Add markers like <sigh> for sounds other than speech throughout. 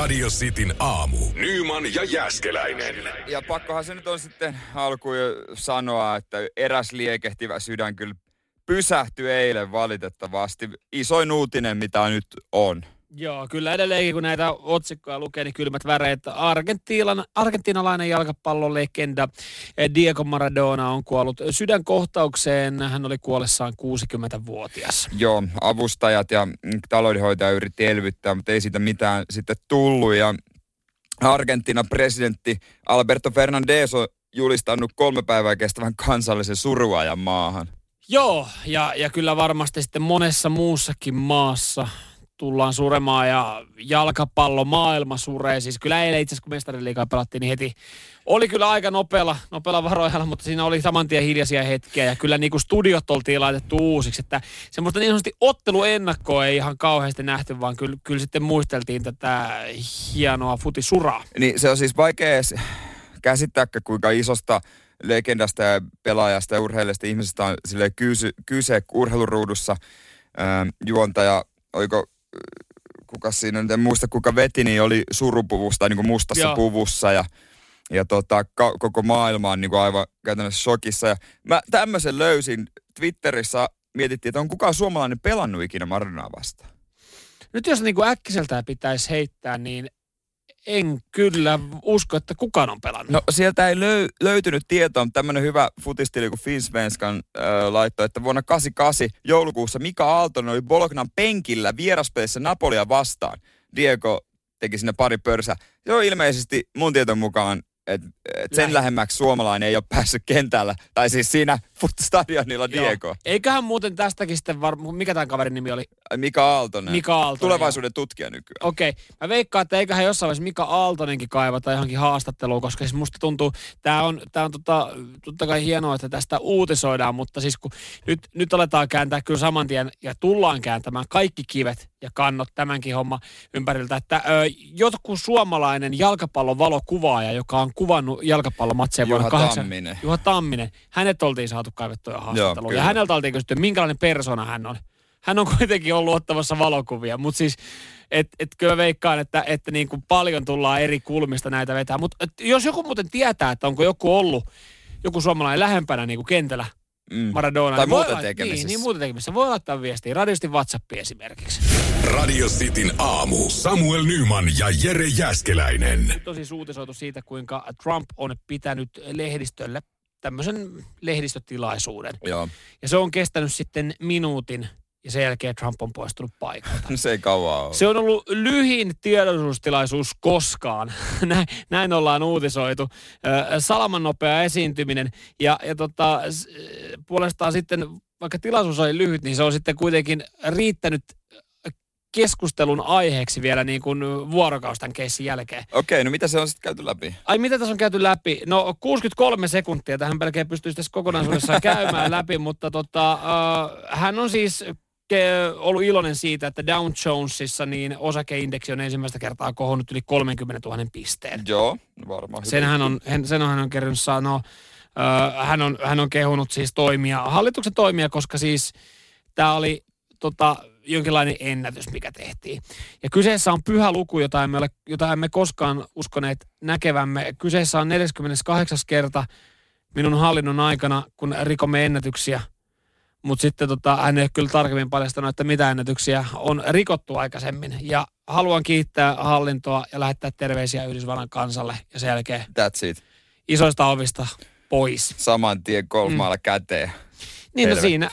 Radio Cityn aamu. Nyman ja Jäskeläinen. Ja pakkohan se nyt on sitten alkuun jo sanoa, että eräs liekehtivä sydän kyllä pysähtyi eilen valitettavasti. Isoin uutinen, mitä nyt on. Joo, kyllä edelleenkin kun näitä otsikkoja lukee, niin kylmät väreet. Argentiilan, argentinalainen jalkapallon legenda eh, Diego Maradona on kuollut sydänkohtaukseen. Hän oli kuollessaan 60-vuotias. Joo, avustajat ja taloudenhoitaja yritti elvyttää, mutta ei siitä mitään sitten tullut. Ja Argentiinan presidentti Alberto Fernandez on julistanut kolme päivää kestävän kansallisen suruajan maahan. Joo, ja, ja kyllä varmasti sitten monessa muussakin maassa tullaan suremaan ja jalkapallo maailma suree. Siis kyllä eilen itse asiassa kun mestariliikaa pelattiin, niin heti oli kyllä aika nopealla, nopealla varoajalla, mutta siinä oli saman tien hiljaisia hetkiä ja kyllä niin kuin studiot oltiin laitettu uusiksi, että semmoista niin sanotusti otteluennakkoa ei ihan kauheasti nähty, vaan kyllä, kyllä sitten muisteltiin tätä hienoa futisuraa. Niin se on siis vaikea käsittää, kuinka isosta legendasta ja pelaajasta ja urheilijasta ihmisestä on kyse, urheiluruudussa. Ähm, juontaja, oiko kuka siinä, en muista kuka veti, niin oli surupuvusta niin kuin mustassa Joo. puvussa ja, ja tota, ka, koko maailma on niin kuin aivan käytännössä shokissa. Ja mä tämmöisen löysin Twitterissä, mietittiin, että on kukaan suomalainen pelannut ikinä Maradonaa vastaan. Nyt jos niin kuin äkkiseltään pitäisi heittää, niin en kyllä usko, että kukaan on pelannut. No sieltä ei löy, löytynyt tietoa, mutta tämmöinen hyvä futistili kuin Finsvenskan äh, laittoi, että vuonna 88 joulukuussa Mika Aaltonen oli Bolognan penkillä vieraspelissä Napolia vastaan. Diego teki sinne pari pörsää. Se on ilmeisesti mun tieton mukaan et, et sen Lähi. lähemmäksi suomalainen ei ole päässyt kentällä. Tai siis siinä <laughs> stadionilla Diego. Joo. Eiköhän muuten tästäkin sitten var... Mikä tämän kaverin nimi oli? Mika Aaltonen. Mika Aaltonen. Tulevaisuuden joo. tutkija nykyään. Okei. Okay. Mä veikkaan, että eiköhän jossain vaiheessa Mika Aaltonenkin kaivata johonkin haastatteluun, koska siis musta tuntuu, tää on, tää on tota, totta kai hienoa, että tästä uutisoidaan, mutta siis kun nyt, nyt aletaan kääntää kyllä saman tien ja tullaan kääntämään kaikki kivet ja kannot tämänkin homma ympäriltä, että ö, jotkut suomalainen jalkapallon valokuvaaja, joka on kuvannut jalkapallomatseja vuonna 8. Tamminen. Juha Tamminen. Hänet oltiin saatu kaivettua haastatteluun. Ja häneltä oltiin kysytty, minkälainen persona hän on. Hän on kuitenkin ollut ottamassa valokuvia, mutta siis et, et kyllä veikkaan, että, että niin kuin paljon tullaan eri kulmista näitä vetää. Mutta jos joku muuten tietää, että onko joku ollut, joku suomalainen lähempänä niin kuin kentällä mm. Maradona. Tai niin muuten tekemisissä. Niin, niin muuten tekemisissä. Voi laittaa viestiä. Radiosti WhatsApp esimerkiksi. Radio Cityn aamu. Samuel Nyman ja Jere Jäskeläinen. Nyt on siis uutisoitu siitä, kuinka Trump on pitänyt lehdistölle tämmöisen lehdistötilaisuuden. Joo. Ja se on kestänyt sitten minuutin ja sen jälkeen Trump on poistunut paikalta. <laughs> se ei kauan ole. Se on ollut lyhin tiedotustilaisuus koskaan. <laughs> näin, näin ollaan uutisoitu. Salaman nopea esiintyminen. Ja, ja tota, puolestaan sitten, vaikka tilaisuus oli lyhyt, niin se on sitten kuitenkin riittänyt keskustelun aiheeksi vielä niin kuin vuorokaustan keissin jälkeen. Okei, no mitä se on sitten käyty läpi? Ai mitä tässä on käyty läpi? No 63 sekuntia, tähän melkein pystyisi tässä kokonaisuudessaan <laughs> käymään läpi, mutta tota, uh, hän on siis ollut iloinen siitä, että Dow Jonesissa niin osakeindeksi on ensimmäistä kertaa kohonnut yli 30 000 pisteen. Joo, varmaan. Sen hän on, sen hän on kerännyt sanoa. Hän, on, hän on kehunut siis toimia, hallituksen toimia, koska siis tämä oli tota, jonkinlainen ennätys, mikä tehtiin. Ja kyseessä on pyhä luku, jota emme, ole, jota emme koskaan uskoneet näkevämme. Kyseessä on 48. kerta minun hallinnon aikana, kun rikomme ennätyksiä – mutta sitten tota, hän ei kyllä tarkemmin paljastanut, että mitä ennätyksiä on rikottu aikaisemmin. Ja haluan kiittää hallintoa ja lähettää terveisiä Yhdysvallan kansalle. Ja sen jälkeen That's it. isoista ovista pois. Saman tien kolmaalla mm. käteen. Niin no siinä,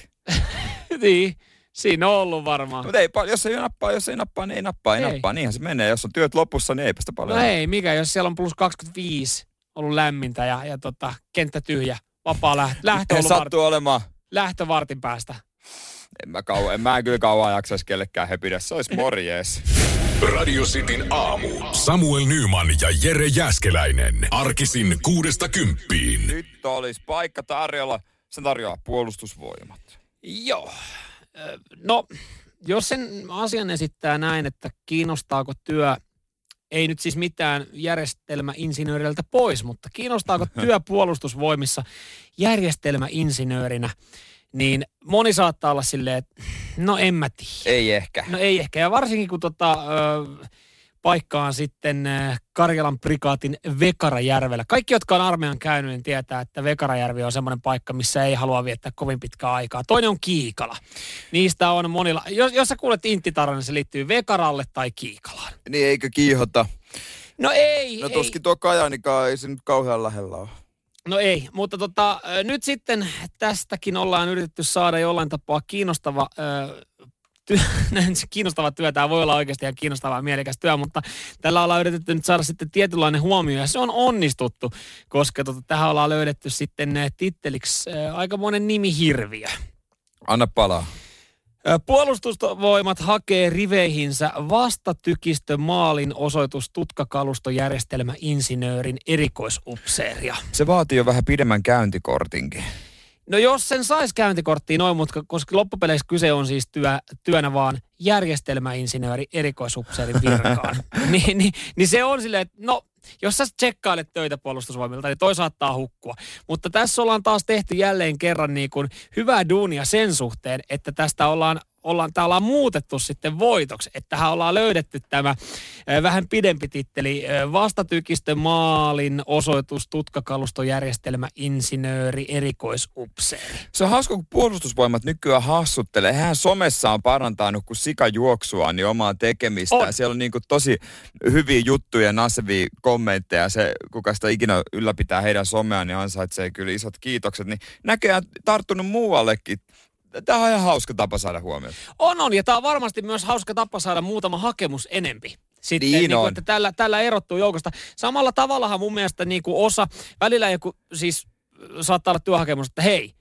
<laughs> niin, siinä on ollut varmaan. Mutta ei, jos ei nappaa, jos ei nappaa, niin ei nappaa, ei, ei. nappaa. Niinhän se menee. Jos on työt lopussa, niin eipä sitä paljon. No ei, mikä, jos siellä on plus 25 ollut lämmintä ja, ja tota, kenttä tyhjä, vapaa lähtö. lähtö ollut sattuu olemaan lähtövartin päästä. En mä, kauan, en mä kyllä kauan jaksaisi kellekään hepidä. Se olisi morjees. Radio Cityn aamu. Samuel Nyman ja Jere Jäskeläinen. Arkisin kuudesta kymppiin. Nyt olisi paikka tarjolla. Se tarjoaa puolustusvoimat. Joo. No, jos sen asian esittää näin, että kiinnostaako työ, ei nyt siis mitään järjestelmäinsinööriltä pois, mutta kiinnostaako <laughs> työ puolustusvoimissa järjestelmäinsinöörinä, niin moni saattaa olla silleen, että no en mä tiedä. Ei ehkä. No ei ehkä. Ja varsinkin kun tota, ö, paikkaan sitten äh, Karjalan prikaatin Vekarajärvellä. Kaikki, jotka on armeijan käynyt, niin tietää, että Vekarajärvi on semmoinen paikka, missä ei halua viettää kovin pitkää aikaa. Toinen on Kiikala. Niistä on monilla, jos, jos sä kuulet Inttitaran, niin se liittyy Vekaralle tai Kiikalaan. Niin eikö kiihota? No ei, No ei. tuskin tuo Kajaanikaan ei se nyt kauhean lähellä ole. No ei, mutta tota, nyt sitten tästäkin ollaan yritetty saada jollain tapaa kiinnostava, ö, työ, <laughs> kiinnostava työ. Tämä voi olla oikeasti ihan kiinnostava ja mielekäs työ, mutta tällä ollaan yritetty nyt saada sitten tietynlainen huomio ja se on onnistuttu, koska tota, tähän ollaan löydetty sitten ö, titteliksi ö, aika monen nimi hirviö. Anna palaa. Ö, Puolustusvoimat hakee riveihinsä vastatykistö maalin osoitus tutkakalustojärjestelmä insinöörin erikoisupseeria. Se vaatii jo vähän pidemmän käyntikortinkin. No jos sen saisi käyntikorttiin noin, mutta koska loppupeleissä kyse on siis työ, työnä vaan järjestelmäinsinööri erikoisupseerin virkaan, <laughs> niin, niin, niin se on silleen, että no jos sä tsekkailet töitä puolustusvoimilta, niin toi saattaa hukkua. Mutta tässä ollaan taas tehty jälleen kerran niin kuin hyvää duunia sen suhteen, että tästä ollaan ollaan, tää ollaan muutettu sitten voitoksi, että tähän ollaan löydetty tämä vähän pidempi titteli, vastatykistö maalin osoitus tutkakalustojärjestelmä insinööri erikoisupseeri. Se on hauska, kun puolustusvoimat nykyään hassuttelee. Hän somessa on parantanut kuin sikajuoksua niin omaa tekemistä. On. Siellä on niin kuin tosi hyviä juttuja, nasevia kommentteja. Se, kuka sitä ikinä ylläpitää heidän someaan, niin ansaitsee kyllä isot kiitokset. Niin näköjään tarttunut muuallekin. Tämä on ihan hauska tapa saada huomiota. On, on. Ja tämä on varmasti myös hauska tapa saada muutama hakemus enempi. Sitten, Niin niin kuin, että tällä, tällä erottuu joukosta. Samalla tavallahan mun mielestä niin kuin osa, välillä joku siis saattaa olla työhakemus, että hei,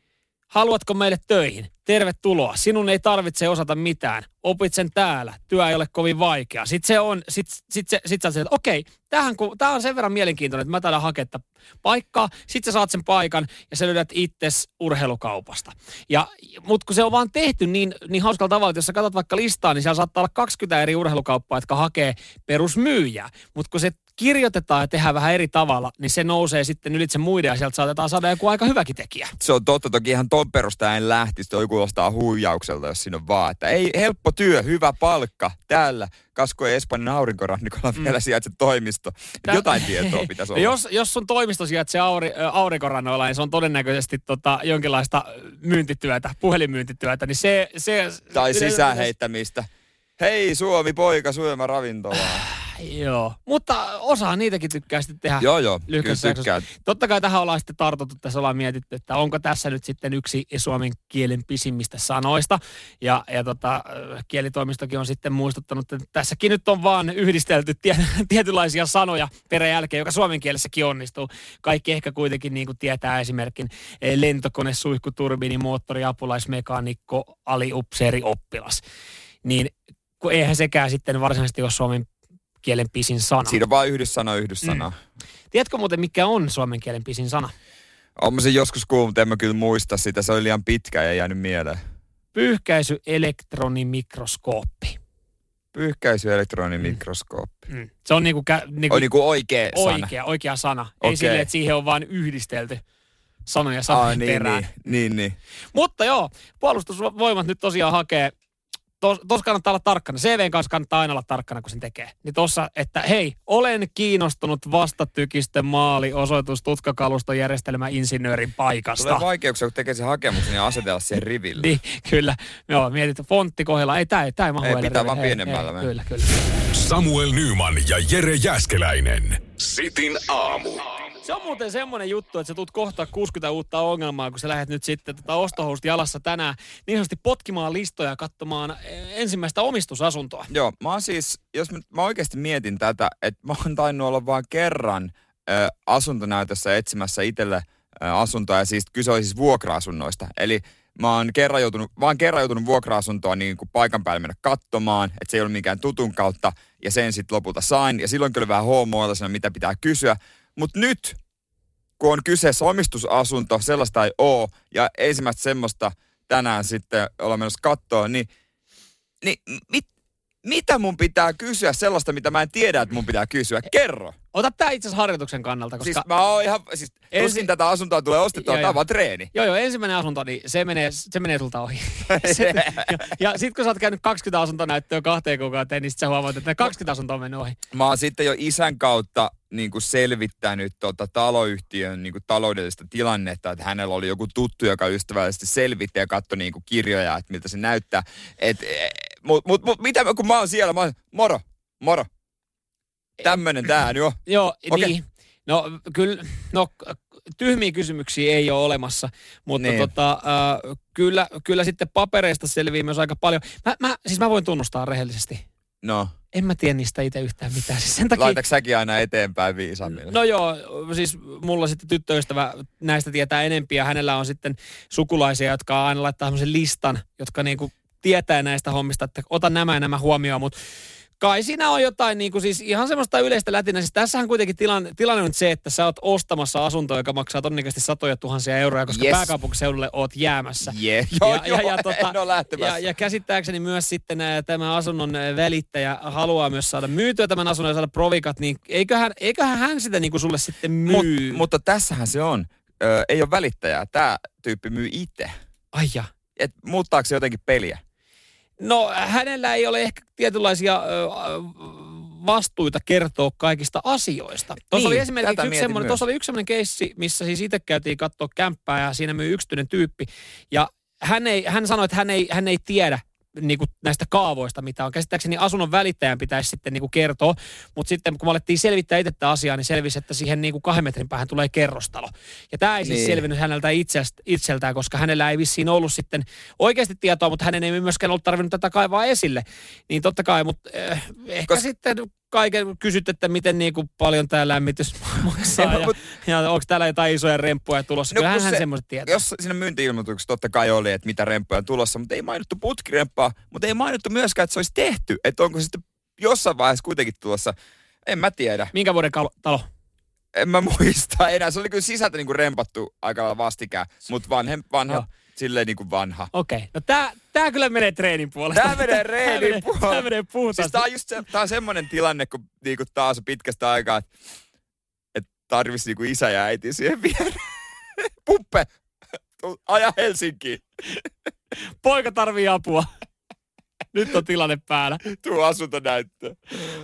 haluatko meille töihin? Tervetuloa. Sinun ei tarvitse osata mitään. Opit sen täällä. Työ ei ole kovin vaikea. Sitten se on, sit, sit, se, sit sä että okei, tämähän, kun, on sen verran mielenkiintoinen, että mä täällä hakea tätä paikkaa. Sitten sä saat sen paikan ja sä löydät itses urheilukaupasta. Ja, mutta kun se on vaan tehty niin, niin hauskalla tavalla, että jos sä katsot vaikka listaa, niin siellä saattaa olla 20 eri urheilukauppaa, jotka hakee perusmyyjää. Mutta kun se kirjoitetaan ja tehdään vähän eri tavalla, niin se nousee sitten ylitse muiden ja sieltä saatetaan saada joku aika hyväkin tekijä. Se on totta, toki ihan ton perusta en lähtisi. Toi kuulostaa huijaukselta, jos siinä on vaan, että ei helppo työ, hyvä palkka täällä. Kasko Espanjan aurinkorannikolla mm. vielä sijaitse toimisto. Tää- Jotain tietoa pitäisi olla. jos, jos sun toimisto sijaitsee auri, aurinkorannoilla, niin se on todennäköisesti tota, jonkinlaista myyntityötä, puhelinmyyntityötä, niin se... se Tai sisäänheittämistä. Hei Suomi, poika, syömä ravintolaa. Joo, mutta osa niitäkin tykkää sitten tehdä joo, joo, kyllä tykkään. Totta kai tähän ollaan sitten tartuttu, tässä ollaan mietitty, että onko tässä nyt sitten yksi suomen kielen pisimmistä sanoista. Ja, ja tota, kielitoimistokin on sitten muistuttanut, että tässäkin nyt on vaan yhdistelty tie, <laughs> tietynlaisia sanoja peräjälkeen, joka suomen kielessäkin onnistuu. Kaikki ehkä kuitenkin niin kuin tietää esimerkin eh, lentokone, suihku, turbiini, moottori, apulaismekaanikko, aliupseeri, oppilas. Niin kun eihän sekään sitten varsinaisesti ole suomen kielen pisin sana. Siinä on vaan yhdyssana, yhdyssana. Mm. Tiedätkö muuten, mikä on suomen kielen pisin sana? Olen mä sen joskus kuullut, mutta en mä kyllä muista sitä. Se oli liian pitkä ja ei jäänyt mieleen. Pyyhkäisy elektronimikroskooppi. Pyyhkäisy elektronimikroskooppi. Mm. Se on niinku, kä, niinku, On niinku oikea sana. oikea, oikea sana. Ei Okei. silleen, että siihen on vain yhdistelty sanoja sanojen niin, perään. niin, niin, niin. Mutta joo, puolustusvoimat nyt tosiaan hakee Tuossa tos kannattaa olla tarkkana. CVn kanssa kannattaa aina olla tarkkana, kun sen tekee. Niin tossa, että hei, olen kiinnostunut vastatykistön maali osoitus tutkakalustojärjestelmä insinöörin paikasta. Tulee vaikeuksia, kun tekee sen hakemuksen ja asetella siihen riville. <laughs> Niin, kyllä. Joo, mietit, fontti kohdalla. Ei, tää ei, tää ei mahu Ei, pitää riville. vaan pienemmällä ei. Kyllä, kyllä. Samuel Nyman ja Jere Jäskeläinen. Sitin aamu. Se on muuten semmoinen juttu, että sä tulet kohta 60 uutta ongelmaa, kun sä lähdet nyt sitten tota ostohousut jalassa tänään niin sanotusti potkimaan listoja ja katsomaan eh, ensimmäistä omistusasuntoa. Joo, mä oon siis, jos mä, mä oikeasti mietin tätä, että mä oon tainnut olla vain kerran ö, asuntonäytössä etsimässä itselle ö, asuntoa, ja siis kyse oli siis vuokra-asunnoista. Eli mä oon kerran joutunut, vaan kerran joutunut vuokra-asuntoa niin kuin paikan päälle mennä katsomaan, että se ei ollut mikään tutun kautta, ja sen sitten lopulta sain. Ja silloin kyllä vähän hoomoilta mitä pitää kysyä. Mutta nyt, kun on kyseessä omistusasunto, sellaista ei oo, ja ensimmäistä semmoista tänään sitten ollaan menossa kattoon, niin, niin mit, mitä mun pitää kysyä sellaista, mitä mä en tiedä, että mun pitää kysyä? Kerro. Ota tää itse asiassa harjoituksen kannalta, koska... Siis mä oon ihan, siis Ensi- tuskin tätä asuntoa tulee ostettua, Joo, tämä on vaan treeni. Joo, joo, ensimmäinen asunto, niin se menee, se menee sulta ohi. <laughs> se, ja ja sit kun sä oot käynyt 20 asuntonäyttöä kahteen kuukauteen, niin sit sä huomaat, että ne 20 asuntoa on mennyt ohi. Mä oon sitten jo isän kautta niin kuin selvittänyt tota taloyhtiön niin kuin taloudellista tilannetta, että hänellä oli joku tuttu, joka ystävällisesti selvitti ja katsoi niin kuin kirjoja, että miltä se näyttää. Et, mut, mut, mut, mitä kun mä oon siellä, mä oon, moro, moro. Tämmönen <clears throat> tää nyt on. Joo, Okei. niin. No kyllä, no tyhmiä kysymyksiä ei ole olemassa, mutta Niin. tota, äh, kyllä, kyllä sitten papereista selvii myös aika paljon. Mä, mä, siis mä voin tunnustaa rehellisesti. No, En mä tiedä niistä itse yhtään mitään. Siis sen takia, laitatko säkin aina eteenpäin viisammille? No joo, siis mulla sitten tyttöystävä näistä tietää enempiä. Hänellä on sitten sukulaisia, jotka aina laittaa semmoisen listan, jotka niinku tietää näistä hommista, että ota nämä ja nämä huomioon, mutta kai siinä on jotain niin kuin siis ihan semmoista yleistä lätinä. Siis tässähän kuitenkin tilanne, tilanne on se, että sä oot ostamassa asuntoa, joka maksaa todennäköisesti satoja tuhansia euroja, koska Yes. pääkaupunkiseudulle oot jäämässä. Yeah. Joo, ja, joo, ja, ja, tota, en ole lähtemässä. ja, ja käsittääkseni myös sitten ää, tämä asunnon välittäjä haluaa myös saada myytyä tämän asunnon ja saada provikat, niin eiköhän, eiköhän hän sitä niin kuin sulle sitten myy. Mut, mutta tässähän se on. Ö, ei ole välittäjää. Tämä tyyppi myy itse. Ai ja. Et muuttaako se jotenkin peliä? No hänellä ei ole ehkä tietynlaisia ö, vastuita kertoa kaikista asioista. Tuossa Niin, oli esimerkiksi yksi semmoinen, tuossa oli yksi semmoinen keissi, missä siis itse käytiin katsoa kämppää ja siinä myi yksityinen tyyppi. Ja hän, ei, hän sanoi, että hän ei, hän ei tiedä niin kuin näistä kaavoista, mitä on. Käsittääkseni asunnon välittäjän pitäisi sitten niin kuin kertoa, mutta sitten kun me alettiin selvittää itse tätä asiaa, niin selvisi, että siihen niin kuin kahden metrin päähän tulee kerrostalo. Ja tämä ei siis Niin. selvinnyt häneltä itsestä, itseltään, koska hänellä ei vissiin ollut sitten oikeasti tietoa, mutta hänen ei myöskään ollut tarvinnut tätä kaivaa esille. Niin totta kai, mutta äh, ehkä Kos- sitten kaiken kysyt, että miten niin kuin paljon tämä lämmitys maksaa Joo, ja, mut- ja onko täällä jotain isoja remppuja tulossa. No, No, Kyllähän se- semmoiset tietää. Jos siinä myynti-ilmoituksessa totta kai oli, että mitä remppuja on tulossa, mutta ei mainittu putkiremppaa, mutta ei mainittu myöskään, että se olisi tehty. Että onko se sitten jossain vaiheessa kuitenkin tulossa. En mä tiedä. Minkä vuoden kal- talo? En mä muista enää. Se oli kyllä sisältä niinku rempattu aika vastikään, mutta vanhem, vanha, Joo. Silleen niinku vanha. Okei, okay. no tää, tää kyllä menee treenin puolesta. Tää menee Tää reenin menee- puolesta. Tää menee puhtaasti. Siis tää on just se, tää on semmonen tilanne, kun niinku taas pitkästä aikaa, että et tarvis niinku isä ja äiti siihen viereen. <laughs> Puppe, aja Helsinkiin. Poika tarvii apua. Nyt on tilanne päällä. Tuu asuntonäyttöön.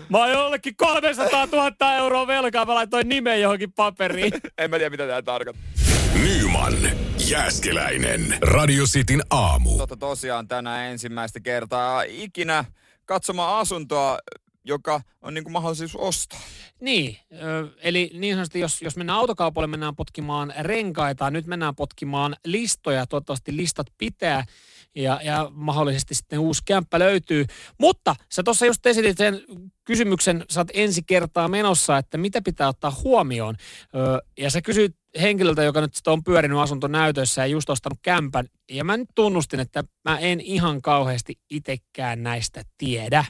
Mä oon jollekin 300 000 euroa velkaa, mä laitoin nimen johonkin paperiin. <laughs> En mä tiedä, mitä tää tarkoittaa. Nyman, Jääskeläinen. Radio Cityn aamu. Totta tosiaan tänään ensimmäistä kertaa ikinä katsomaan asuntoa, joka on niinku mahdollisuus ostaa. Niin, eli niin sanotusti, jos, jos mennään autokaupalle, mennään potkimaan renkaita, nyt mennään potkimaan listoja, toivottavasti listat pitää ja, ja mahdollisesti sitten uusi kämppä löytyy. Mutta sä tuossa just esitit sen kysymyksen, sä oot ensi kertaa menossa, että mitä pitää ottaa huomioon. Ö, ja sä kysyit henkilöltä, joka nyt on pyörinyt asuntonäytössä ja just ostanut kämpän. Ja mä nyt tunnustin, että mä en ihan kauheasti itekään näistä tiedä.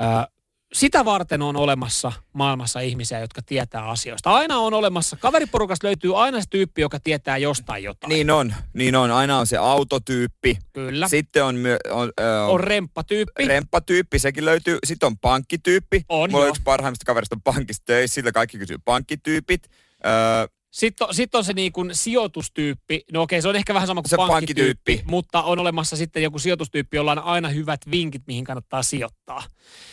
Ö, sitä varten on olemassa maailmassa ihmisiä, jotka tietää asioista. Aina on olemassa, kaveriporukasta löytyy aina se tyyppi, joka tietää jostain jotain. Niin on, niin on. Aina on se autotyyppi. Kyllä. Sitten on, myö, on, ö, on remppatyyppi. remppatyyppi, sekin löytyy. Sitten on pankkityyppi. On, Mulla on joo. yksi parhaimmista kaverista on pankissa töissä, sillä kaikki kysyy pankkityypit. Öö, Sitten on, sit on se niin kuin sijoitustyyppi. No okei, se on ehkä vähän sama kuin Se pankkityyppi, pankkityyppi. mutta on olemassa sitten joku sijoitustyyppi, jolla on aina hyvät vinkit, mihin kannattaa sijoittaa.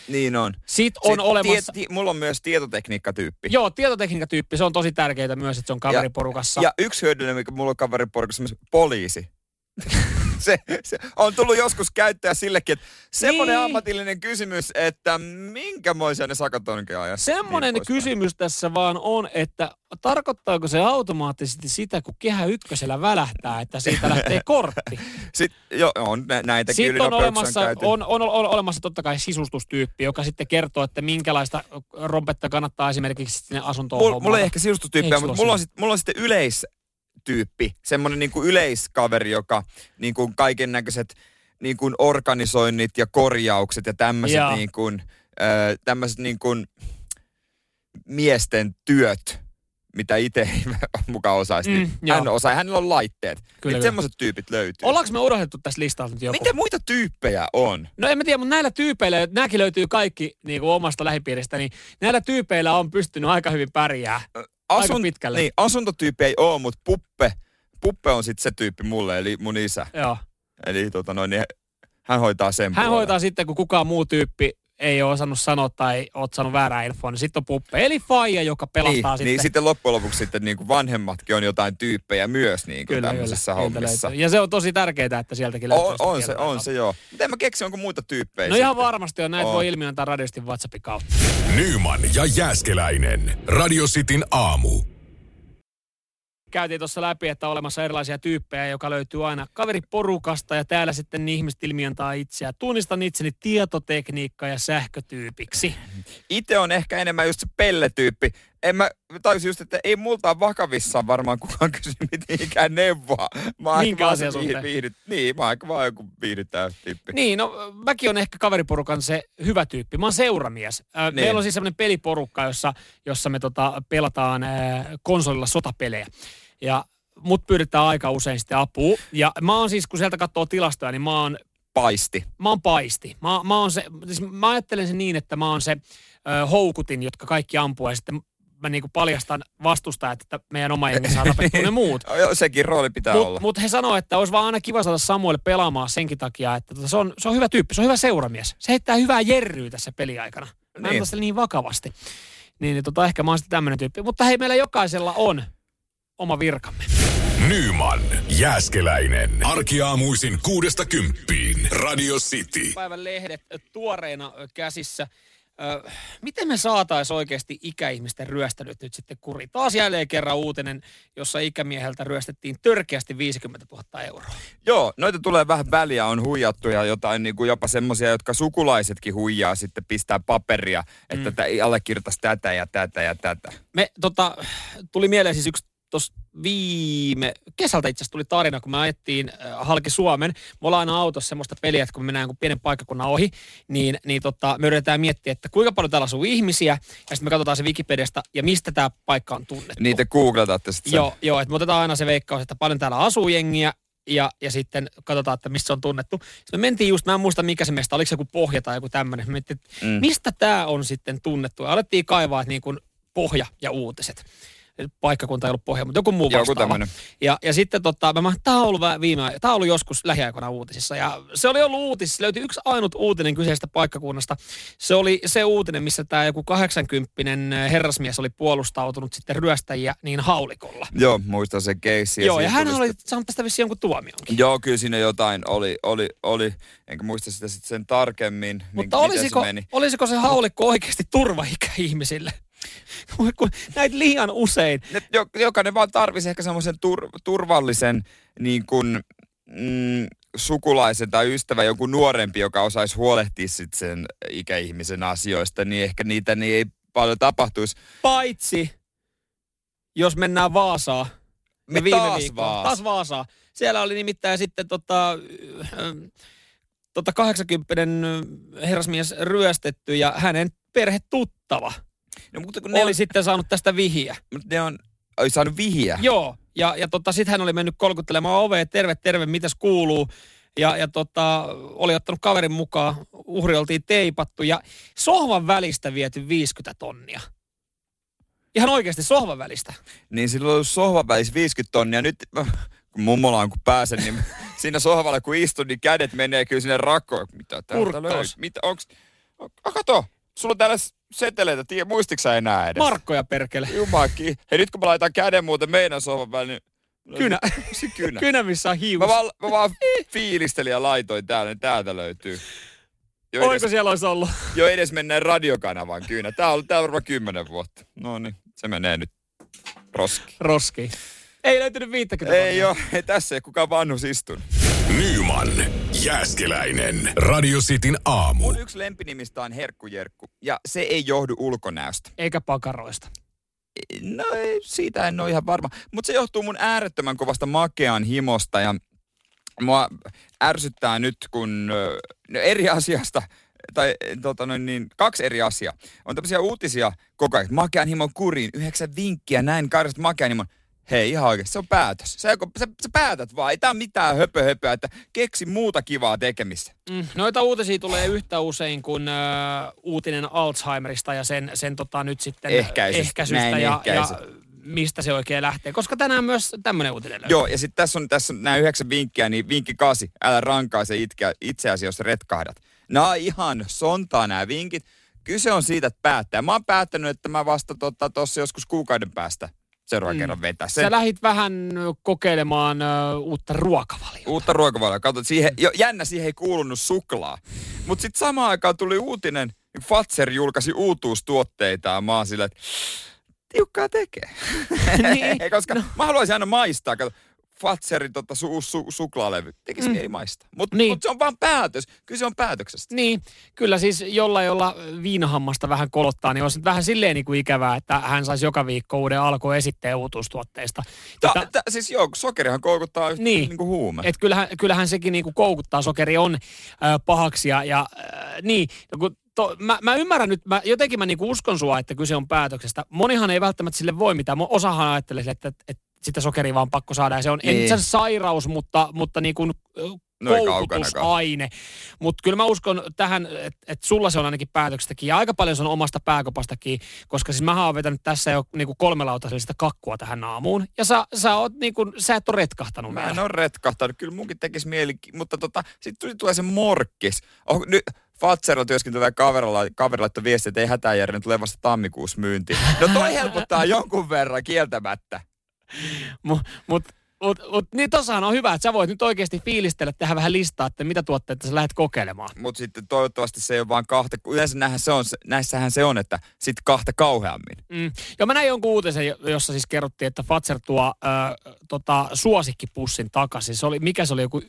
niin on. Sitten on Sitten olemassa... Tie, tie, mulla on myös tietotekniikkatyyppi. Joo, tietotekniikkatyyppi, se on tosi tärkeää myös, että se on kaveriporukassa. Ja yksi hyödyllinen, mikä mulla on kaveriporukassa, myös poliisi. <laughs> <laughs> se, se, on tullut joskus käyttää sillekin, että semmoinen Niin. ammatillinen kysymys, että minkämoisia ne sakot onkin ajassa. Semmoinen Niin kysymys tässä vaan on, että tarkoittaako se automaattisesti sitä, kun kehä ykkösellä välähtää, että siitä <laughs> lähtee kortti? Sitten, joo, on nä- näitäkin Sitten on olemassa, käyty. on, on, on olemassa totta kai sisustustyyppi, joka sitten kertoo, että minkälaista rompetta kannattaa esimerkiksi sinne asuntoon Mulla, mulla ei ehkä sulla mutta mulla on, sit, mulla on sitten yleistyyppi. Semmoinen niin yleiskaveri, joka niin kuin kaiken näköiset niin kuin organisoinnit ja korjaukset ja tämmöiset Joo. niin kuin, äh, tämmöiset niin kuin miesten työt, mitä itse ei <laughs> mukaan osaisi. Mm, niin hän osaa, hänellä on laitteet. Kyllä, kyllä. semmoiset tyypit löytyy. Ollaanko me unohdettu tässä listalta nyt joku? Mitä muita tyyppejä on? No en mä tiedä, mutta näillä tyypeillä, nämäkin löytyy kaikki niin kuin omasta lähipiiristä, niin näillä tyypeillä on pystynyt aika hyvin pärjää. Aika pitkälle. Niin, asuntotyyppi ei ole, mutta puppe, puppe on sitten se tyyppi mulle, eli mun isä. Joo. Eli tota noin, niin hän hoitaa sen Hän puolen. hoitaa sitten, kun kukaan muu tyyppi ei ole osannut sanoa tai oot saanut väärää infoa, niin sitten on puppe. Eli faija, joka pelastaa niin, sitten. Niin sitten loppujen lopuksi sitten niin kuin vanhemmatkin on jotain tyyppejä myös niin kuin tämmöisessä sieltä hommissa. löytyy. Ja se on tosi tärkeää, että sieltäkin löytyy. On, on se, on se joo. Mutta en mä keksi, onko muita tyyppejä No ihan sitten. varmasti on. Näitä On. voi ilmiöntaa radiosti WhatsAppin kautta. Nyman ja Jääskeläinen. Radio Cityn aamu. Käytiin tuossa läpi, että on olemassa erilaisia tyyppejä, joka löytyy aina kaveriporukasta ja täällä sitten ihmiset ilmiöntaa itseään. Tunnistan itseni tietotekniikka- ja sähkötyypiksi. Itse on ehkä enemmän just se pelletyyppi. En mä tajusin just, että ei multa ole vakavissaan varmaan kukaan <laughs> kysy mitään neuvoa. Mä oon Minkä se suhteen? viihdyt, niin, mä oon vaan joku viihdyttää tyyppi. Niin, no mäkin on ehkä kaveriporukan se hyvä tyyppi. Mä oon seuramies. Äh, Niin. Meillä on siis semmoinen peliporukka, jossa, jossa me tota, pelataan äh, konsolilla sotapelejä. Ja mut pyydetään aika usein sitten apua. Ja mä oon siis, kun sieltä katsoo tilastoja, niin mä oon Paisti. mä oon paisti. Mä, mä, oon se, siis mä ajattelen sen niin, että mä oon se ö, houkutin, jotka kaikki ampuu ja sitten mä niinku paljastan vastustajat, että meidän oma jengi saa <laughs> tapettua ne muut. Joo, sekin rooli pitää olla. Mutta mut he sanoo, että olisi vaan aina kiva saada Samuel pelaamaan senkin takia, että tota, se, on, se on hyvä tyyppi, se on hyvä seuramies. Se heittää hyvää jerryä tässä peliaikana. Mä en Niin. sitä niin vakavasti. Niin, niin tota, ehkä mä oon sitten tämmöinen tyyppi. Mutta hei, meillä jokaisella on oma virkamme. Nyman, Jääskeläinen. Arkiaamuisin kuudesta kymppiin. Radio City. päivän lehdet tuoreena käsissä. Ö, miten me saatais oikeasti ikäihmisten ryöstelyt nyt sitten kuriin? Taas jälleen kerran uutinen, jossa ikämieheltä ryöstettiin törkeästi 50 000 euroa. Joo, noita tulee vähän väliä, on huijattu ja jotain niin kuin jopa semmoisia, jotka sukulaiset huijaa sitten pistää paperia, että mm. allekirjoitaisi tätä ja tätä ja tätä. Me tota, tuli mieleen siis yksi tuossa viime kesältä itse asiassa tuli tarina, kun me ajettiin äh, halki Suomen. Me ollaan aina autossa semmoista peliä, että kun me mennään pienen paikkakunnan ohi, niin, niin tota, me yritetään miettiä, että kuinka paljon täällä asuu ihmisiä, ja sitten me katsotaan se Wikipediasta, ja mistä tämä paikka on tunnettu. Niitä googletatte sitten. Joo, joo, että me otetaan aina se veikkaus, että paljon täällä asuu jengiä, ja, ja sitten katsotaan, että missä se on tunnettu. Sitten me mentiin just, mä en muista mikä se meistä, oliko se joku pohja tai joku tämmöinen. Me Mm. mistä tämä on sitten tunnettu. Ja alettiin kaivaa että niin kuin pohja ja uutiset. Paikkakunta ei ollut pohja, mutta joku muu Joku vastaava. tämmönen. Ja, ja sitten tota, mä tämä on ollut viime, tämä on ollut joskus lähiaikoina uutisissa. Ja se oli ollut uutisissa, löytyi yksi ainut uutinen kyseisestä paikkakunnasta. Se oli se uutinen, missä tämä joku 80 herrasmies oli puolustautunut sitten ryöstäjiä niin haulikolla. Joo, muistan sen keissin. Joo, ja hän oli saanut tästä vissiin jonkun tuomionkin. Joo, kyllä siinä jotain oli, oli, oli. enkä muista sitä sitten sen tarkemmin, Mutta olisiko, se meni. olisiko se haulikko oikeasti turvaikä ihmisille? Kun- Näitä liian usein. Ne, jo, jokainen vaan tarvisi ehkä semmoisen tur, turvallisen niin kuin, mm, sukulaisen tai ystävän, joku nuorempi, joka osaisi huolehtia sit sen ikäihmisen asioista, niin ehkä niitä niin ei paljon tapahtuisi. Paitsi, jos mennään Vaasaan. Me viime taas viikolla. Vaasa. Taas Vaasaa. Siellä oli nimittäin sitten tota, ähm, tota 80 herrasmies ryöstetty ja hänen perhetuttava No, mutta kun ne oli on, sitten saanut tästä vihiä. mutta ne on, oli saanut vihiä. Joo, ja, ja tota, sitten hän oli mennyt kolkuttelemaan ovea, terve, terve, mitäs kuuluu. Ja, ja tota, oli ottanut kaverin mukaan, uhri oltiin teipattu ja sohvan välistä viety 50 tonnia. Ihan oikeasti sohvan välistä. Niin silloin on ollut sohvan välissä 50 tonnia. Nyt kun mummolaan kun pääsen, niin <laughs> siinä sohvalla kun istun, niin kädet menee kyllä sinne rakkoon. Mitä täältä Kurkkaus. löytyy? Mitä, onks... Oh, kato, sulla on täällä seteleitä. Tiedä, muistitko sä enää edes? Markkoja perkele. Jumakin. Hei nyt kun mä laitan käden muuten meidän sohvan väliin, niin... Kynä. Se kynä. <laughs> Kynä, missä on hius. Mä vaan, mä vaan fiilistelin ja laitoin täällä, niin täältä löytyy. Jo Oiko edes, siellä olisi ollut? jo edes mennään radiokanavan kynä. Tää on ollut täällä varmaan kymmenen vuotta. No niin, se menee nyt roskiin. Roski. Ei löytynyt 50 Ei oo, ei tässä ei kukaan vanhus istunut. Nyman, Jääskeläinen. Radio Cityn aamu. Mun yksi lempinimistä on Herkku Jerkku, ja se ei johdu ulkonäöstä. Eikä pakaroista. No ei, siitä en ole ihan varma. Mutta se johtuu mun äärettömän kovasta makean himosta ja mua ärsyttää nyt, kun no eri asiasta tai tota noin, niin, kaksi eri asiaa. On tämmöisiä uutisia koko ajan. Makean himon kuriin, yhdeksän vinkkiä näin karjasta makean himon. Hei, ihan oikein, se on päätös. Se, sä, sä päätät vaan, ei tää mitään höpö höpöä, että keksi muuta kivaa tekemistä. Mm, noita uutisia tulee yhtä usein kuin ö, uutinen Alzheimerista ja sen, sen tota, nyt sitten Ehkäisystä. ehkäisystä Näin ja, ehkäisy. ja mistä se oikein lähtee. Koska tänään myös tämmöinen uutinen löytyy. Joo, ja sitten tässä on, tässä on nämä yhdeksän vinkkiä, niin vinkki kasi, älä rankaise itkeä itseäsi, jos retkahdat. Nämä on ihan sontaa nämä vinkit. Kyse on siitä, että päättää. Mä oon päättänyt, että mä vasta tuossa tota, joskus kuukauden päästä seuraavan mm. kerran vetää sen. Sä lähit vähän kokeilemaan ö, uutta ruokavaliota. Uutta ruokavaliota. Kato, siihen, jo, jännä, siihen ei kuulunut suklaa. Mutta sitten samaan aikaan tuli uutinen, niin Fatser julkaisi uutuustuotteita ja mä oon silleen, että tiukkaa tekee. <laughs> Niin, <laughs> Koska no. mä haluaisin aina maistaa. Kato, Fatserin tota, su, su, suklaalevy. Tekisi mm. ei maista. Mutta Niin. mut se on vaan päätös. Kyllä se on päätöksestä. Niin, kyllä siis jolla, jolla viinahammasta vähän kolottaa, niin olisi vähän silleen niin kuin ikävää, että hän saisi joka viikko uuden alko esitteen uutuustuotteista. Ta, Että- ta, siis joo, sokerihan koukuttaa yhtä Niin. niin. niin kuin huume. Et kyllähän, kyllähän sekin niinku koukuttaa, sokeri on ö, pahaksi ja, ja ö, niin, no kun to, mä, mä, ymmärrän nyt, mä, jotenkin mä niinku uskon sua, että kyse on päätöksestä. Monihan ei välttämättä sille voi mitään, osahan ajattelee, sille, että, että sitä sokeria vaan pakko saada ja se on, Niin. en se sairaus, mutta, mutta niinku ö, No koukutusaine. Mutta kyllä mä uskon tähän, että et sulla se on ainakin päätöksestäkin ja aika paljon se on omasta pääkopastakin, koska siis mä oon vetänyt tässä jo niinku kolme lautasellista kakkua tähän aamuun ja sä, sä, oot niinku, sä et ole retkahtanut Mä vielä. en ole retkahtanut. Kyllä munkin tekisi mieli, mutta tota, sitten tuli, tulee se morkkis. Oh, nyt Fatserilla työskentelevä kaverilla, kaveri laittoi viestiä, että ei hätää Jere, nyt tulee vasta tammikuussa myynti. No toi helpottaa jonkun verran kieltämättä. Mut, mut, mut, mut niin tossahan on hyvä, että sä voit nyt oikeasti fiilistellä, tehdä vähän listaa, että mitä tuotteita sä lähdet kokeilemaan. Mutta sitten toivottavasti se ei ole vaan kahta, kun yleensä näinhän se on, näissähän se on, että sitten kahta kauheammin. Mm. Ja mä näin jonkun uutisen, jo- jossa siis kerrottiin, että Fatser tuo ö, tota, suosikkipussin takaisin. Se oli, mikä se oli, joku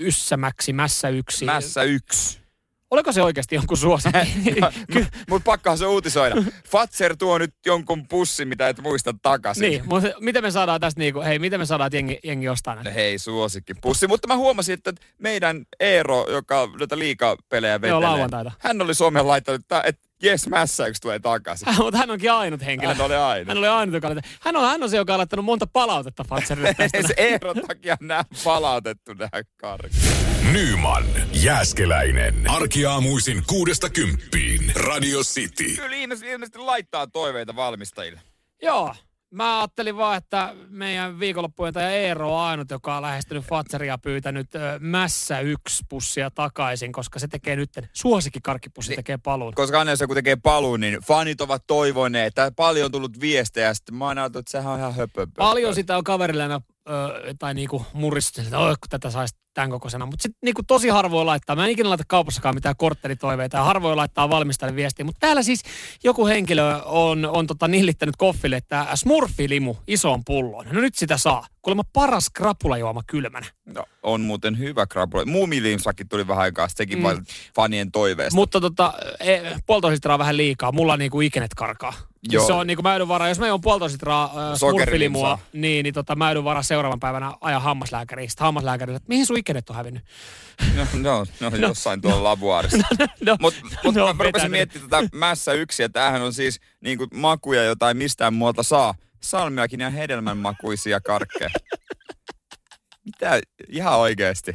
Yssämäksi, Mässä yksi. Mässä yksi. Oliko se oikeasti jonkun suosikki? <laughs> Ky- Mutta pakkohan se uutisoida. Fatser tuo nyt jonkun pussin, mitä et muista takaisin. niin, mutta miten me saadaan tästä niinku, hei, miten me saadaan, että jengi, jengi ostaa näitä? Hei, suosikki pussi. Mutta mä huomasin, että meidän Eero, joka noita liikapelejä vetelee, lauantaita. hän oli Suomen laittanut, että et, jes, mässä yksi tulee takaisin. <laughs> Mutta hän onkin ainut henkilö. Hän oli aina. Hän oli ainut, joka oli, hän on, hän on se, joka on laittanut monta palautetta Fatserille <laughs> tästä. se Eeron takia nämä palautettu nämä karkit. Nyman, Jääskeläinen. Arkiaamuisin kuudesta kymppiin. Radio City. Kyllä ihmiset ilmeisesti laittaa toiveita valmistajille. Joo. Mä ajattelin vaan, että meidän viikonloppujen Eero on ainut, joka on lähestynyt Fatseria pyytänyt ö, mässä yksi pussia takaisin, koska se tekee nyt, suosikkikarkkipussi Niin. tekee paluun. Koska aina jos joku tekee paluun, niin fanit ovat toivoneet. Tää paljon on tullut viestejä, ja sitten mä oon ajatellut, että sehän on ihan höpö. Paljon sitä on kaverille aina, ö, tai niinku muristuttu, että "Oi, kun tätä saisi tämän kokoisena. Mutta sitten niinku tosi harvoin laittaa. Mä en ikinä laita kaupassakaan mitään korttelitoiveita ja harvoin laittaa valmistajalle viestiä. Mutta täällä siis joku henkilö on, on tota nillittänyt koffille, että smurfilimu isoon pulloon. No nyt sitä saa. Kuulemma paras krapulajuoma kylmänä. No, on muuten hyvä krapula. Muumilimsakin tuli vähän aikaa, sekin mm. vain fanien toiveesta. Mutta tota, e, puolitoista litraa vähän liikaa. Mulla niinku ikenet karkaa. Joo. Se on niinku mä joudun varaa, jos mä juon puolitoista litraa äh, smurfilimua, niin, niin tota, mä varaa seuraavan päivänä ajan hammaslääkäriin. Sitten hammaslääkäri, että mihin sun ikenet on hävinnyt? No, no, no, jossain tuolla lavuaarissa. No, Mutta mut ne mä rupesin miettimään tätä mässä yksi, ja tämähän on siis niinku makuja, jota ei mistään muualta saa. Salmiakin ja hedelmänmakuisia karkkeja. Mitä? Ihan oikeesti.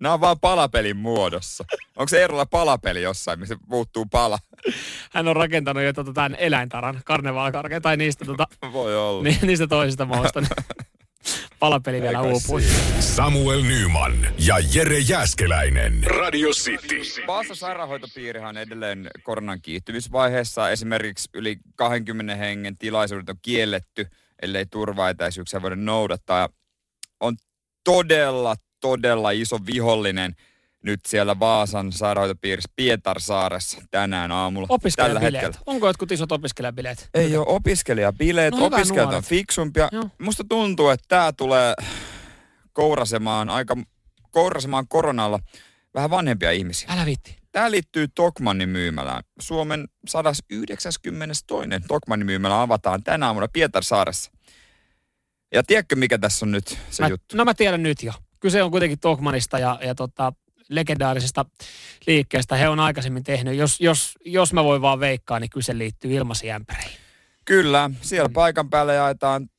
Nämä on vaan palapelin muodossa. Onko se Eerolla palapeli jossain, missä puuttuu pala? Hän on rakentanut jo tota, tämän eläintaran, karnevalkarke, tai niistä, tota, Voi olla. ni, niistä toisista mausta. niin Palapeli vielä siinä. Samuel Nyman ja Jere Jäskeläinen. Radio City. Vaasa sairaanhoitopiirihan on edelleen koronan kiihtymisvaiheessa. Esimerkiksi yli 20 hengen tilaisuudet on kielletty, ellei turvaetäisyyksiä voida noudattaa. Ja On todella, todella iso vihollinen nyt siellä Vaasan sairaanhoitopiirissä Pietarsaaressa tänään aamulla. Tällä hetkellä. Onko jotkut isot opiskelijabileet? Ei ole opiskelijabileet, No opiskelijat on fiksumpia. Joo. Musta tuntuu, että tämä tulee kourasemaan aika kourasemaan koronalla vähän vanhempia ihmisiä. Älä viitti. Tämä liittyy Tokmannin myymälään. Suomen 192. Tokmannin myymälä avataan tänä aamuna Pietarsaaressa. Ja tiedätkö, mikä tässä on nyt se Mä, juttu? no mä tiedän nyt jo. Kyse on kuitenkin Tokmanista ja, ja tota, legendaarisesta liikkeestä he on aikaisemmin tehnyt. Jos, jos, jos mä voin vaan veikkaa, niin kyse liittyy ilmasiämpäreihin. Kyllä, siellä paikan päällä jaetaan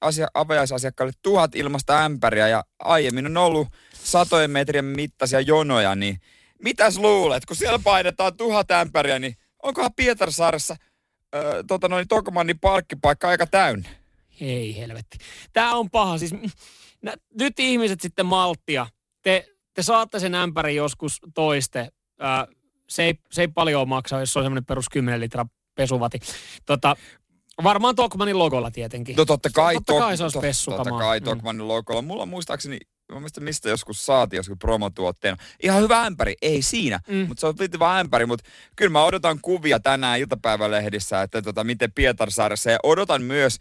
asia, avajaisasiakkaille tuhat ilmasta ämpäriä ja aiemmin on ollut satojen metrien mittaisia jonoja, niin mitäs luulet, kun siellä painetaan tuhat ämpäriä, niin onkohan Pietarsaaressa öö, tota noin, Tokmannin parkkipaikka aika täynnä? Ei helvetti. Tämä on paha. Siis, nä, nyt ihmiset sitten malttia. Te, te saatte sen ämpärin joskus toiste. Ää, se, ei, se ei paljon maksa, jos se on semmoinen perus 10 litraa pesuvati. Tota, varmaan Tokmanin logolla tietenkin. No totta kai, totta kai se to, spessukamaa. Totta kai Mm. Tokmannin logolla. Mulla on muistaakseni, mä muistan mistä joskus saatiin joskus promotuotteena. Ihan hyvä ämpäri, ei siinä, Mm. mm. mutta se on vittu vaan ämpäri. Mutta kyllä mä odotan kuvia tänään iltapäivälehdissä, että tota, miten Pietarsaaressa. Ja odotan myös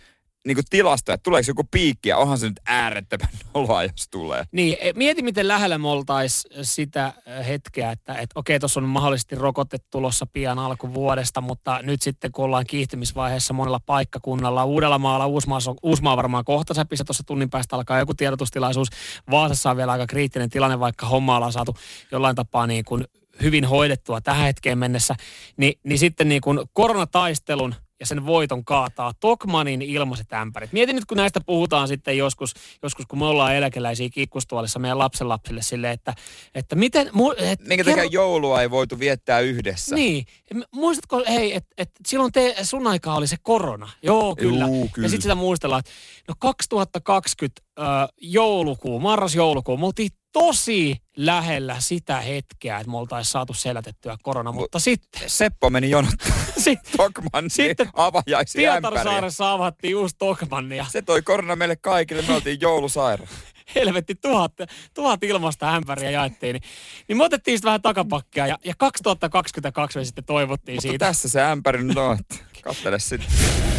niin tilastoja, että tuleeko joku piikki ja onhan se nyt äärettömän noloa, jos tulee. Niin, e, mieti miten lähellä me oltais sitä äh, hetkeä, että et, okei, tuossa on mahdollisesti rokote tulossa pian alkuvuodesta, mutta nyt sitten kun ollaan kiihtymisvaiheessa monella paikkakunnalla, Uudellamaalla, Uusmaassa, Uusmaa varmaan kohta säpissä, tuossa tunnin päästä alkaa joku tiedotustilaisuus. Vaasassa on vielä aika kriittinen tilanne, vaikka homma ollaan saatu jollain tapaa niin kuin hyvin hoidettua tähän hetkeen mennessä, niin, niin sitten niin kuin koronataistelun ja sen voiton kaataa Tokmanin ilmaiset ämpärit. Mieti nyt, kun näistä puhutaan sitten joskus, joskus kun me ollaan eläkeläisiä kikkustuolissa meidän lapsenlapsille silleen, että, että miten... Mu, et, Minkä takia joulua ei voitu viettää yhdessä? Niin. Muistatko, hei, että et silloin te, sun aikaa oli se korona. Joo, kyllä. Juu, kyllä. Ja sitten sitä muistellaan, että no 2020 äh, joulukuu, marras-joulukuu, me oltiin tosi lähellä sitä hetkeä, että me oltaisiin saatu selätettyä korona, mutta sitten, Seppo meni jonottaa sitten Tokmannin Sitten avajaisia ämpäriä. Pietarsaaressa avattiin uusi Tokmannia. Se toi korona meille kaikille, me oltiin joulusairaan. <laughs> helvetti tuhat, tuhat ilmasta ämpäriä jaettiin, niin, niin me otettiin sitten vähän takapakkia ja, ja 2022 me sitten toivottiin Mutta siitä. tässä se ämpäri nyt on, kattele sitten.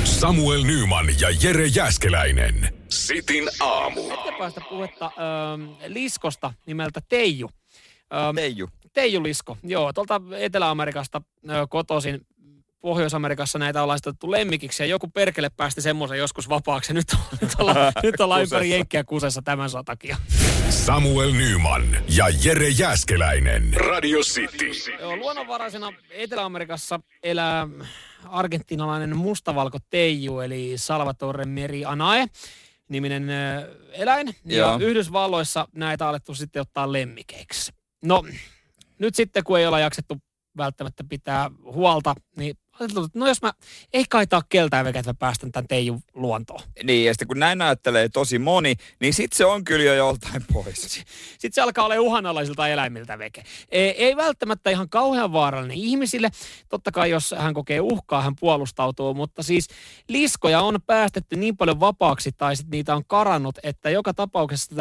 Samuel Nyman ja Jere Jäskeläinen. Sitin aamu. Hetken päästä puhetta ähm, Liskosta nimeltä Teiju. Ähm, Teiju. Teiju Lisko, joo, tuolta Etelä-Amerikasta äh, kotoisin. Pohjois-Amerikassa näitä on laitettu lemmikiksi ja joku perkele päästi semmoisen joskus vapaaksi. Nyt, on, nyt ollaan, nyt ollaan ympäri jenkkiä kusessa tämän takia. Samuel Nyman ja Jere Jäskeläinen. Radio City. Joo, luonnonvaraisena Etelä-Amerikassa elää argentinalainen mustavalko teiju, eli Salvatore Meri Anae niminen eläin. Ja. Yhdysvalloissa näitä on alettu sitten ottaa lemmikeiksi. No, nyt sitten kun ei olla jaksettu välttämättä pitää huolta, niin no jos mä, ei kai tää ole keltään vekä, että mä päästän tämän teijun luontoon. Niin, ja sitten kun näin näyttelee tosi moni, niin sit se on kyllä jo joltain pois. Sitten se alkaa olla uhanalaisilta eläimiltä veke. Ei, ei välttämättä ihan kauhean vaarallinen ihmisille. Totta kai jos hän kokee uhkaa, hän puolustautuu, mutta siis liskoja on päästetty niin paljon vapaaksi tai sitten niitä on karannut, että joka tapauksessa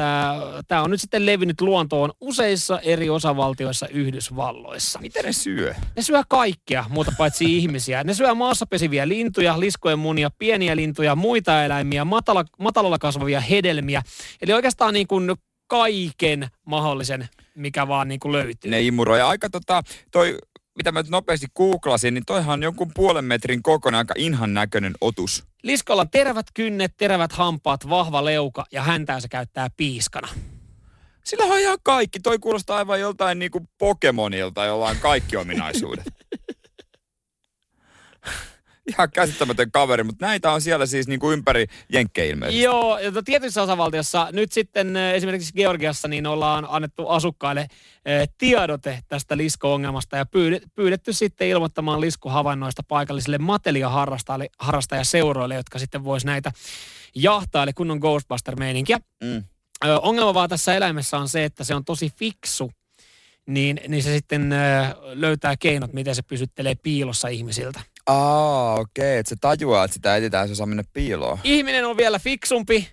tämä on nyt sitten levinnyt luontoon useissa eri osavaltioissa Yhdysvalloissa. Miten ne syö? Ne syö kaikkia, muuta paitsi <laughs> ihmisiä. Ne syö maassa pesiviä lintuja, liskojen munia, pieniä lintuja, muita eläimiä, matala, matalalla kasvavia hedelmiä. Eli oikeastaan niin kuin kaiken mahdollisen, mikä vaan niin kuin löytyy. Ne imuroi. Ja aika tota, toi, mitä mä nyt nopeasti googlasin, niin toihan on jonkun puolen metrin kokoinen aika inhan näköinen otus. Liskolla terävät kynnet, terävät hampaat, vahva leuka ja häntää se käyttää piiskana. Sillä on ihan kaikki. Toi kuulostaa aivan joltain niinku Pokemonilta, jolla on kaikki ominaisuudet. <laughs> ihan käsittämätön kaveri, mutta näitä on siellä siis niinku ympäri jenkkejä ilmeisesti. Joo, ja tietyissä osavaltiossa, nyt sitten esimerkiksi Georgiassa, niin ollaan annettu asukkaille tiedote tästä lisko-ongelmasta ja pyydet- pyydetty sitten ilmoittamaan liskohavainnoista paikallisille matelia-harrastajaseuroille, jotka sitten vois näitä jahtaa, eli kunnon Ghostbuster-meininkiä. Mm. Ongelma vaan tässä eläimessä on se, että se on tosi fiksu, niin, niin se sitten löytää keinot, miten se pysyttelee piilossa ihmisiltä. Aa, okei, okay, että se tajuaa, että sitä etsitään, se osaa mennä piiloon. Ihminen on vielä fiksumpi,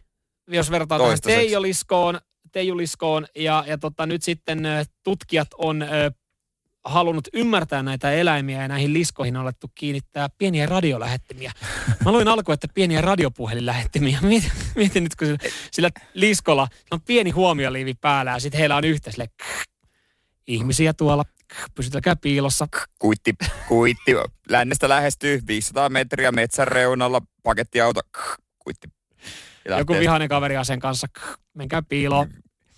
jos verrataan tähän Toistaiseksi. teijuliskoon, teijuliskoon ja, ja tota, nyt sitten tutkijat on ö, halunnut ymmärtää näitä eläimiä ja näihin liskoihin on alettu kiinnittää pieniä radiolähettimiä. Mä luin alkuun, että pieniä radiopuhelinlähettimiä. <laughs> Mietin, mietin nyt, kun sillä, sillä liskolla on pieni huomioliivi päällä ja sitten heillä on yhtä sille ihmisiä tuolla, pysytelkää piilossa. Kuitti, kuitti, lännestä lähestyy 500 metriä metsän reunalla, pakettiauto, kuitti. Ja Joku lähtee. vihainen kaveri sen kanssa, menkää piiloon.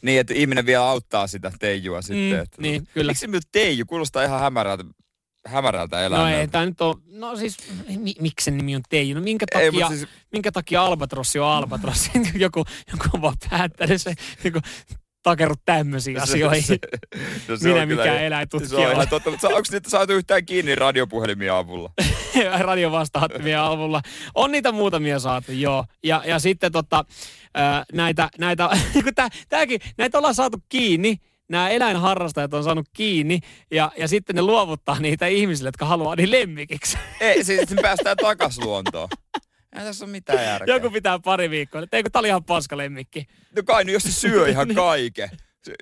Niin, että ihminen vielä auttaa sitä teijua sitten. Mm, että, niin, kyllä. Miksi teiju? Kuulostaa ihan hämärältä, hämärältä No elämältä. ei, tämä nyt on, no siis, mi, miksi sen nimi on Teiju? No minkä Ei, takia, mut siis- minkä takia Albatrossi on Albatrossi? <laughs> joku, joku on vaan päättänyt se, joku takerut tämmöisiin asioihin. no Minä on kyllä- mikään Se on eläintutkija ihan totta, mutta onko niitä saatu yhtään kiinni radiopuhelimia avulla? <laughs> radiovastaanottimien avulla. On niitä muutamia saatu, joo. Ja, ja sitten tota, ää, näitä, näitä, <laughs> kun tää, tääkin, näitä ollaan saatu kiinni, nämä eläinharrastajat on saanut kiinni, ja, ja sitten ne luovuttaa niitä ihmisille, jotka haluaa niin lemmikiksi. Ei, siis me päästään takas luontoon. <laughs> Ei tässä ole mitään järkeä. Joku pitää pari viikkoa, että eikö tää oli ihan paska lemmikki. No kai, no jos se syö <laughs> ihan kaiken. Se-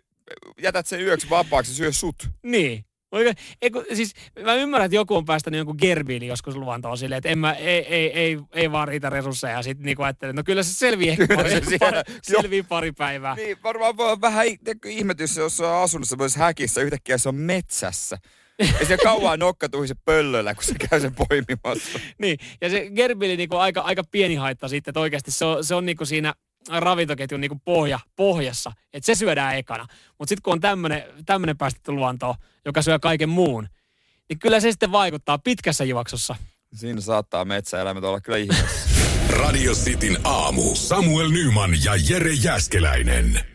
Jätät sen yöksi vapaaksi, se syö sut. Niin. Oikein, ei, kun, siis mä ymmärrän, että joku on päästänyt jonkun gerbiili joskus luontoon silleen, että en mä, ei, ei, ei, ei vaan riitä resursseja. Sitten niin ajattelin, no kyllä se selviää ehkä pari, se pari, selvii pari päivää. Niin, varmaan voi vähän ihmetys, jos on asunut semmoisessa häkissä, yhtäkkiä se on metsässä. Ei se kauan nokka tuhise pöllöllä, kun se käy sen poimimassa. Niin, ja se gerbiili niinku aika, aika pieni haitta sitten, että oikeasti se on, se on niinku siinä ravintoketjun niinku pohja, pohjassa, että se syödään ekana. Mutta sitten kun on tämmöinen päästetty luontoon, joka syö kaiken muun, niin kyllä se sitten vaikuttaa pitkässä juoksussa. Siinä saattaa metsäeläimet olla kyllä ihmeessä. Radio Cityn aamu. Samuel Nyman ja Jere Jäskeläinen.